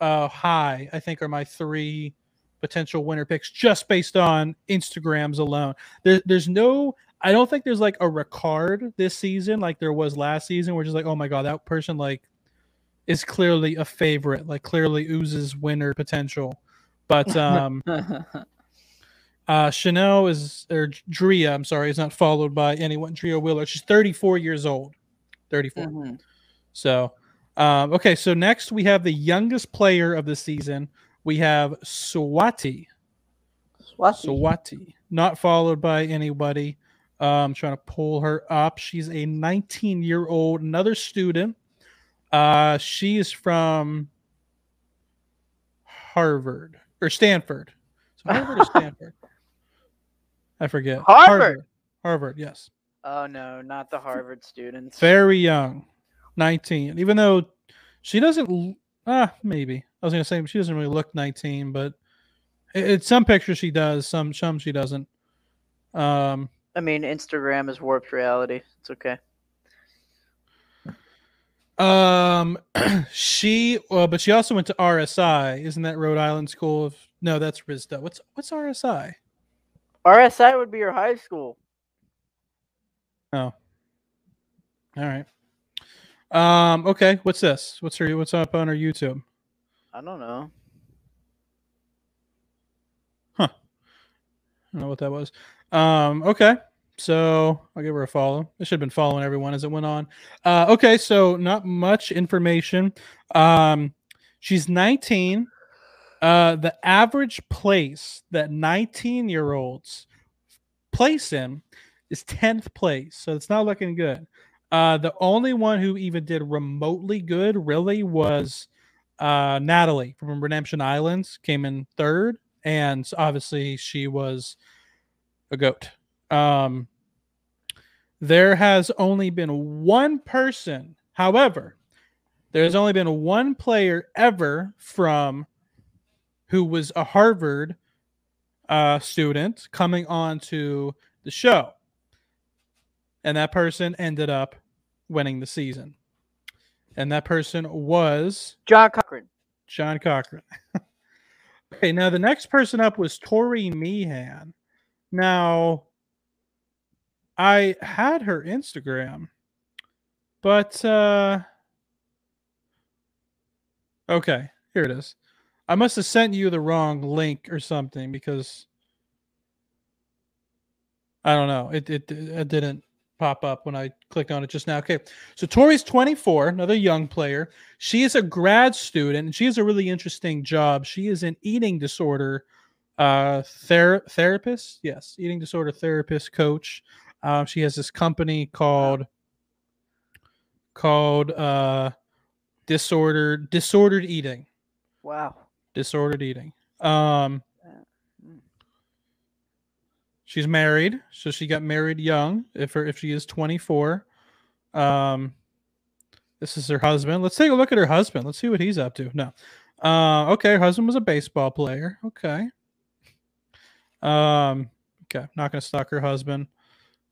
uh Hai, I think are my three potential winner picks just based on Instagrams alone. There, there's no I don't think there's like a Ricard this season like there was last season where just like, oh my god, that person like is clearly a favorite, like clearly oozes winner potential. But [laughs] um uh Chanelle is or Drea, I'm sorry, is not followed by anyone. Drea Wheeler. She's 34 years old. 34. Mhm. So um okay, so next we have the youngest player of the season. We have Swati. Swati. Swati, not followed by anybody. Uh, I'm trying to pull her up. She's a 19 year old, another student. Uh, she is from Harvard or Stanford. So Harvard or [laughs] Stanford? I forget. Harvard. Harvard, yes. Oh no, not the Harvard students. Very young, 19. Even though she doesn't, ah, maybe. I was gonna say she doesn't really look 19, but it, it's some pictures she does, some some she doesn't. Um, I mean, Instagram is warped reality. It's okay. Um, [clears throat] she, uh, but she also went to RSI. Isn't that Rhode Island School of? No, that's RISDA. What's what's RSI? RSI would be your high school. Oh, all right. Um, okay. What's this? What's her? What's up on her YouTube? I don't know. Huh. I don't know what that was. Um, okay. So I'll give her a follow. I should have been following everyone as it went on. Uh, okay, so not much information. Um, she's 19. Uh, the average place that 19 year olds place in is 10th place. So it's not looking good. Uh, the only one who even did remotely good really was uh, Natalie from Redemption Islands, came in third. And obviously she was a goat. Um, there has only been one person, however, there's only been one player ever from who was a Harvard uh, student coming on to the show. And that person ended up winning the season. And that person was John Cochran. John Cochran. [laughs] okay, now the next person up was Tori Meehan. Now, I had her Instagram, but uh okay, here it is. I must have sent you the wrong link or something because I don't know. It it, it didn't pop up when I clicked on it just now. Okay, so Tori's 24, another young player. She is a grad student, and she has a really interesting job. She is an eating disorder uh ther- therapist. Yes, eating disorder therapist coach. Um, she has this company called called uh disordered disordered eating Wow. disordered eating. Um, she's married, so she got married young. If her if she is twenty four, um, this is her husband. Let's take a look at her husband. Let's see what he's up to. No, uh, okay, her husband was a baseball player. Okay, um, okay, not gonna stalk her husband.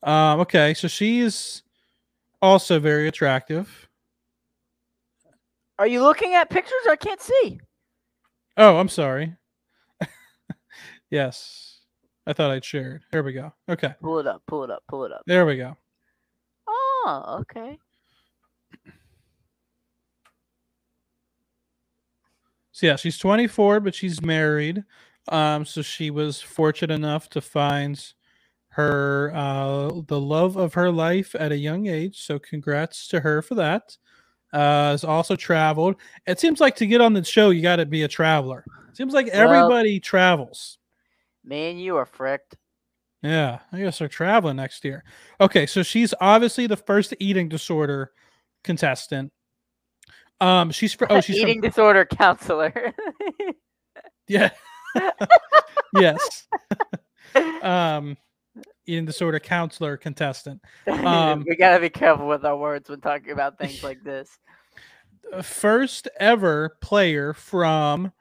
Um, okay, so she's also very attractive. Are you looking at pictures? I can't see. Oh, I'm sorry. [laughs] yes. I thought I'd shared. There we go. Okay. Pull it up. Pull it up. Pull it up. There we go. Oh, okay. So yeah, she's 24, but she's married. Um, so she was fortunate enough to find her uh the love of her life at a young age. So congrats to her for that. Uh has also traveled. It seems like to get on the show, you gotta be a traveler. Seems like Well- everybody travels. Man, you are fricked. Yeah, I guess they're traveling next year. Okay, so she's obviously the first eating disorder contestant. Um, she's fr- oh, [laughs] she's from- Eating disorder counselor. [laughs] yeah, [laughs] yes. um, eating disorder counselor contestant. [laughs] um, we gotta be careful with our words when talking about things [laughs] like this. First ever player from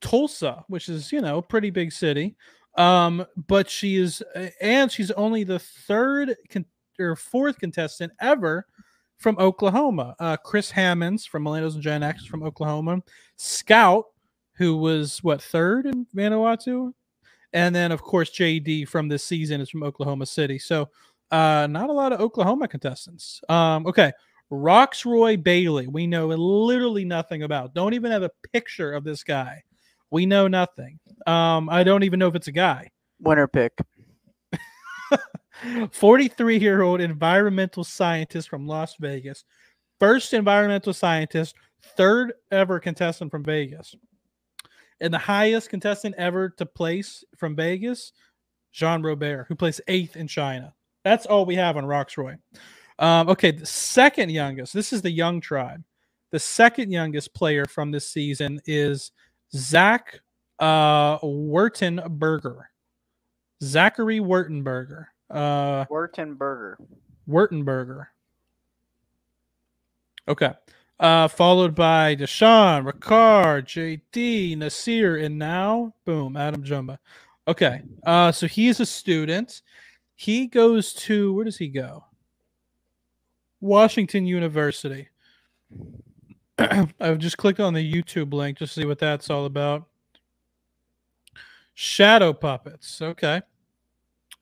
Tulsa, which is you know a pretty big city. Um, but she is, and she's only the third con- or fourth contestant ever from Oklahoma. Uh, Chris Hammons from Millennials and Gen X from Oklahoma. Scout, who was what third in Vanuatu, and then of course JD from this season is from Oklahoma City. So uh, not a lot of Oklahoma contestants. Um, okay. Rocksroy Bailey, we know literally nothing about. Don't even have a picture of this guy. We know nothing. Um, I don't even know if it's a guy. Winner pick. [laughs] 43 year old environmental scientist from Las Vegas. First environmental scientist, third ever contestant from Vegas. And the highest contestant ever to place from Vegas, Jean Robert, who placed eighth in China. That's all we have on Rocksroy. Um, okay, the second youngest, this is the young tribe. The second youngest player from this season is Zach uh, Wurtenberger. Zachary Wurtenberger. Uh, Wurtenberger. Wertenberger. Okay. Uh, followed by Deshawn, Ricard, JD, Naseer, and now, boom, Adam Jumba. Okay. Uh, so he's a student. He goes to, where does he go? Washington University. [clears throat] I've just clicked on the YouTube link to see what that's all about. Shadow puppets. Okay.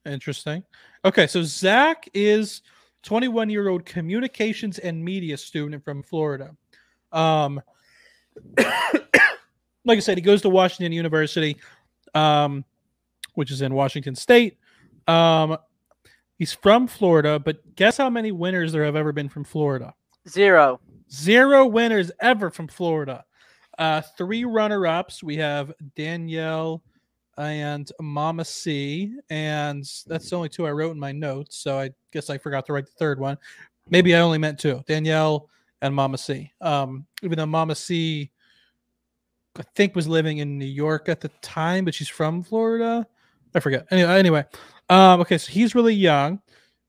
Interesting. Okay, so Zach is 21 year old communications and media student from Florida. Um, [coughs] like I said, he goes to Washington University, um, which is in Washington State. Um, He's from Florida, but guess how many winners there have ever been from Florida? Zero. Zero winners ever from Florida. Uh, three runner ups. We have Danielle and Mama C, and that's the only two I wrote in my notes. So I guess I forgot to write the third one. Maybe I only meant two Danielle and Mama C. Um, even though Mama C, I think, was living in New York at the time, but she's from Florida. I forget. Anyway, anyway. Um, okay, so he's really young.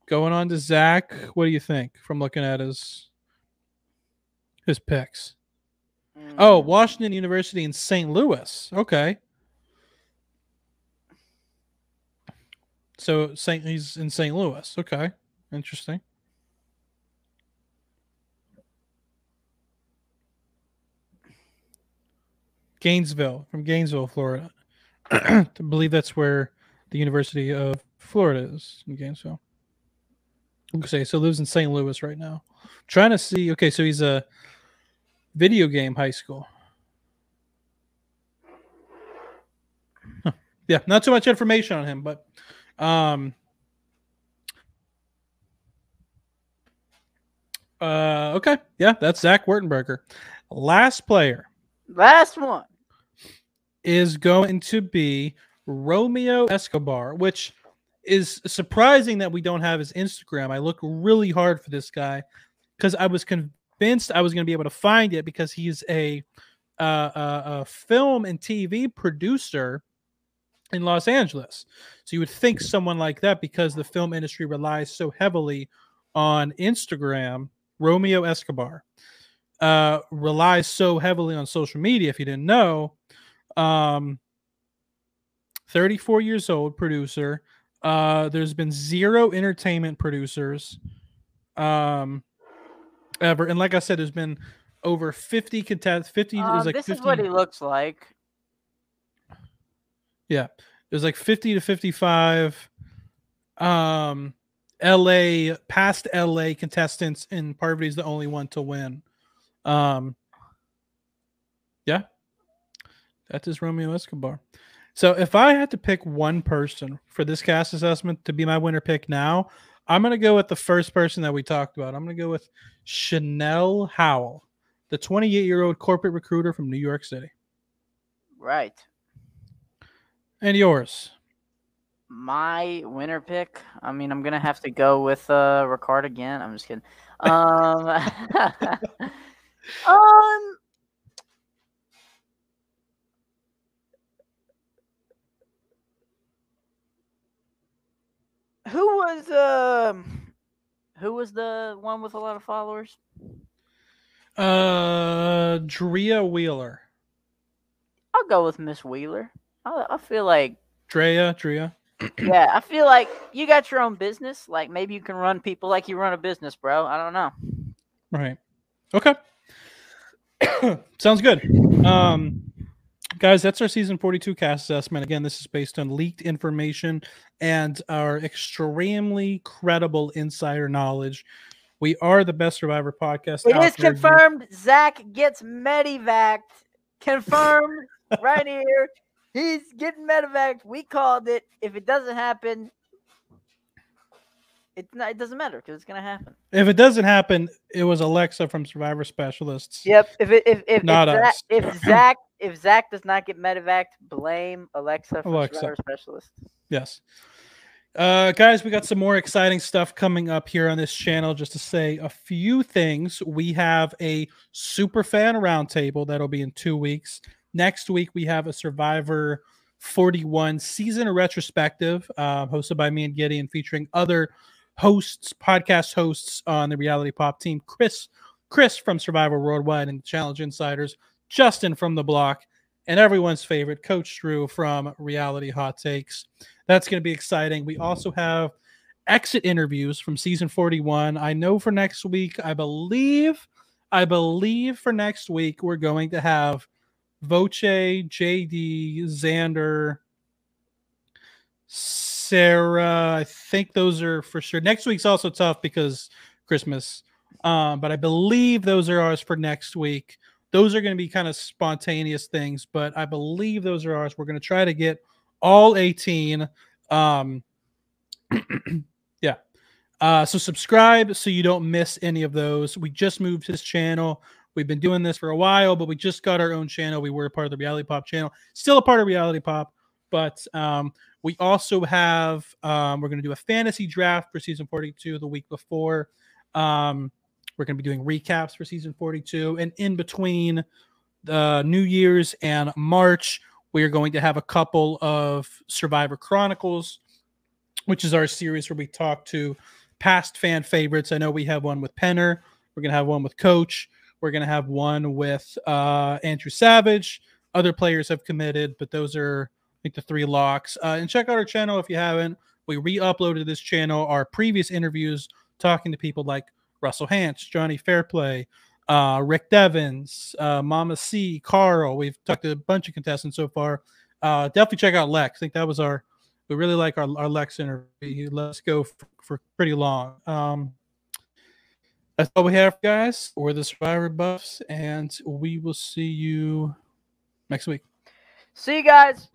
Going on to Zach. What do you think from looking at his his picks? Oh, Mm. Washington University in St. Louis. Okay. So St. He's in St. Louis. Okay. Interesting. Gainesville, from Gainesville, Florida. [clears throat] I believe that's where the University of Florida is in Gainesville. Okay, so lives in St. Louis right now. trying to see. Okay, so he's a video game high school. Huh. Yeah, not too much information on him, but um uh okay. Yeah, that's Zach Wurtenberger. Last player Last one. is going to be Romeo Escobar, which is surprising that we don't have his Instagram. I look really hard for this guy because I was convinced I was going to be able to find it because he's a, uh, a, a film and TV producer in Los Angeles. So you would think someone like that, because the film industry relies so heavily on Instagram, Romeo Escobar uh, relies so heavily on social media. If you didn't know, um, 34 years old, producer. Uh, there's been zero entertainment producers um, ever, and like I said, there's been over 50 contest 50 Um, like this 50 is what he looks like. Yeah. There's like 50 to 55 um LA past LA contestants and Parvati's the only one to win. Um Yeah. That is Romeo Escobar. So if I had to pick one person for this cast assessment to be my winner pick now, I'm going to go with the first person that we talked about. I'm going to go with Chanelle Howell, the 28 year old corporate recruiter from New York City. Right. And yours. My winner pick. I mean, I'm gonna have to go with uh Ricard again. I'm just kidding. Um, [laughs] um, who was um, who was the one with a lot of followers? Uh, Drea Wheeler. I'll go with Miss Wheeler. I, I feel like Drea, [clears throat] Drea. yeah, I feel like you got your own business. Like maybe you can run people like you run a business, bro. I don't know. Right. Okay. [coughs] Sounds good. Um, guys, that's our season 42 cast assessment. Again, this is based on leaked information and our extremely credible insider knowledge. We are the best survivor podcast. It is out is there. confirmed. Zach gets medevaced. Confirmed right here. He's getting medevaced. We called it. If it doesn't happen, not. It doesn't matter because it's gonna happen. If it doesn't happen, it was Alexa from Survivor Specialists. Yep. If it if if, Not if, Zach, us. if [clears throat] Zach if Zach does not get medevaced, blame Alexa from Alexa. Survivor Specialist. Yes. Uh, guys, we got some more exciting stuff coming up here on this channel. Just to say a few things, we have a super fan roundtable that'll be in two weeks. Next week, we have a Survivor 41 season retrospective uh, hosted by me and Gideon, featuring other hosts, podcast hosts on the Reality Pop team. Chris, Chris from Survivor Worldwide and Challenge Insiders, Justin from the Block, and everyone's favorite Coach Drew from Reality Hot Takes. That's going to be exciting. We also have exit interviews from season 41. I know for next week, I believe, I believe for next week, we're going to have Voce, JD, Xander, Sarah. I think those are for sure. Next week's also tough because Christmas. Um, but I believe those are ours for next week. Those are going to be kind of spontaneous things, but I believe those are ours. We're going to try to get all 18. Um, [clears throat] yeah, Uh, so subscribe so you don't miss any of those. We just moved his channel. We've been doing this for a while, but we just got our own channel. We were a part of the Reality Pop channel, still a part of Reality Pop, but um, we also have um, we're going to do a fantasy draft for season 42 the week before. Um, we're going to be doing recaps for season 42, and in between the New Year's and March, we are going to have a couple of Survivor Chronicles, which is our series where we talk to past fan favorites. I know we have one with Penner. We're going to have one with Coach. We're going to have one with uh, Andrew Savage. Other players have committed, but those are, I think, the three locks. Uh, and check out our channel if you haven't. We re uploaded this channel, our previous interviews, talking to people like Russell Hantz, Johnny Fairplay, uh, Rick Devens, uh, Mama C, Carl. We've talked to a bunch of contestants so far. Uh, definitely check out Lex. I think that was our, we really like our, our Lex interview. Let's go for, for pretty long. Um, that's all we have, guys. We're the Survivor Buffs, and we will see you next week. See you guys.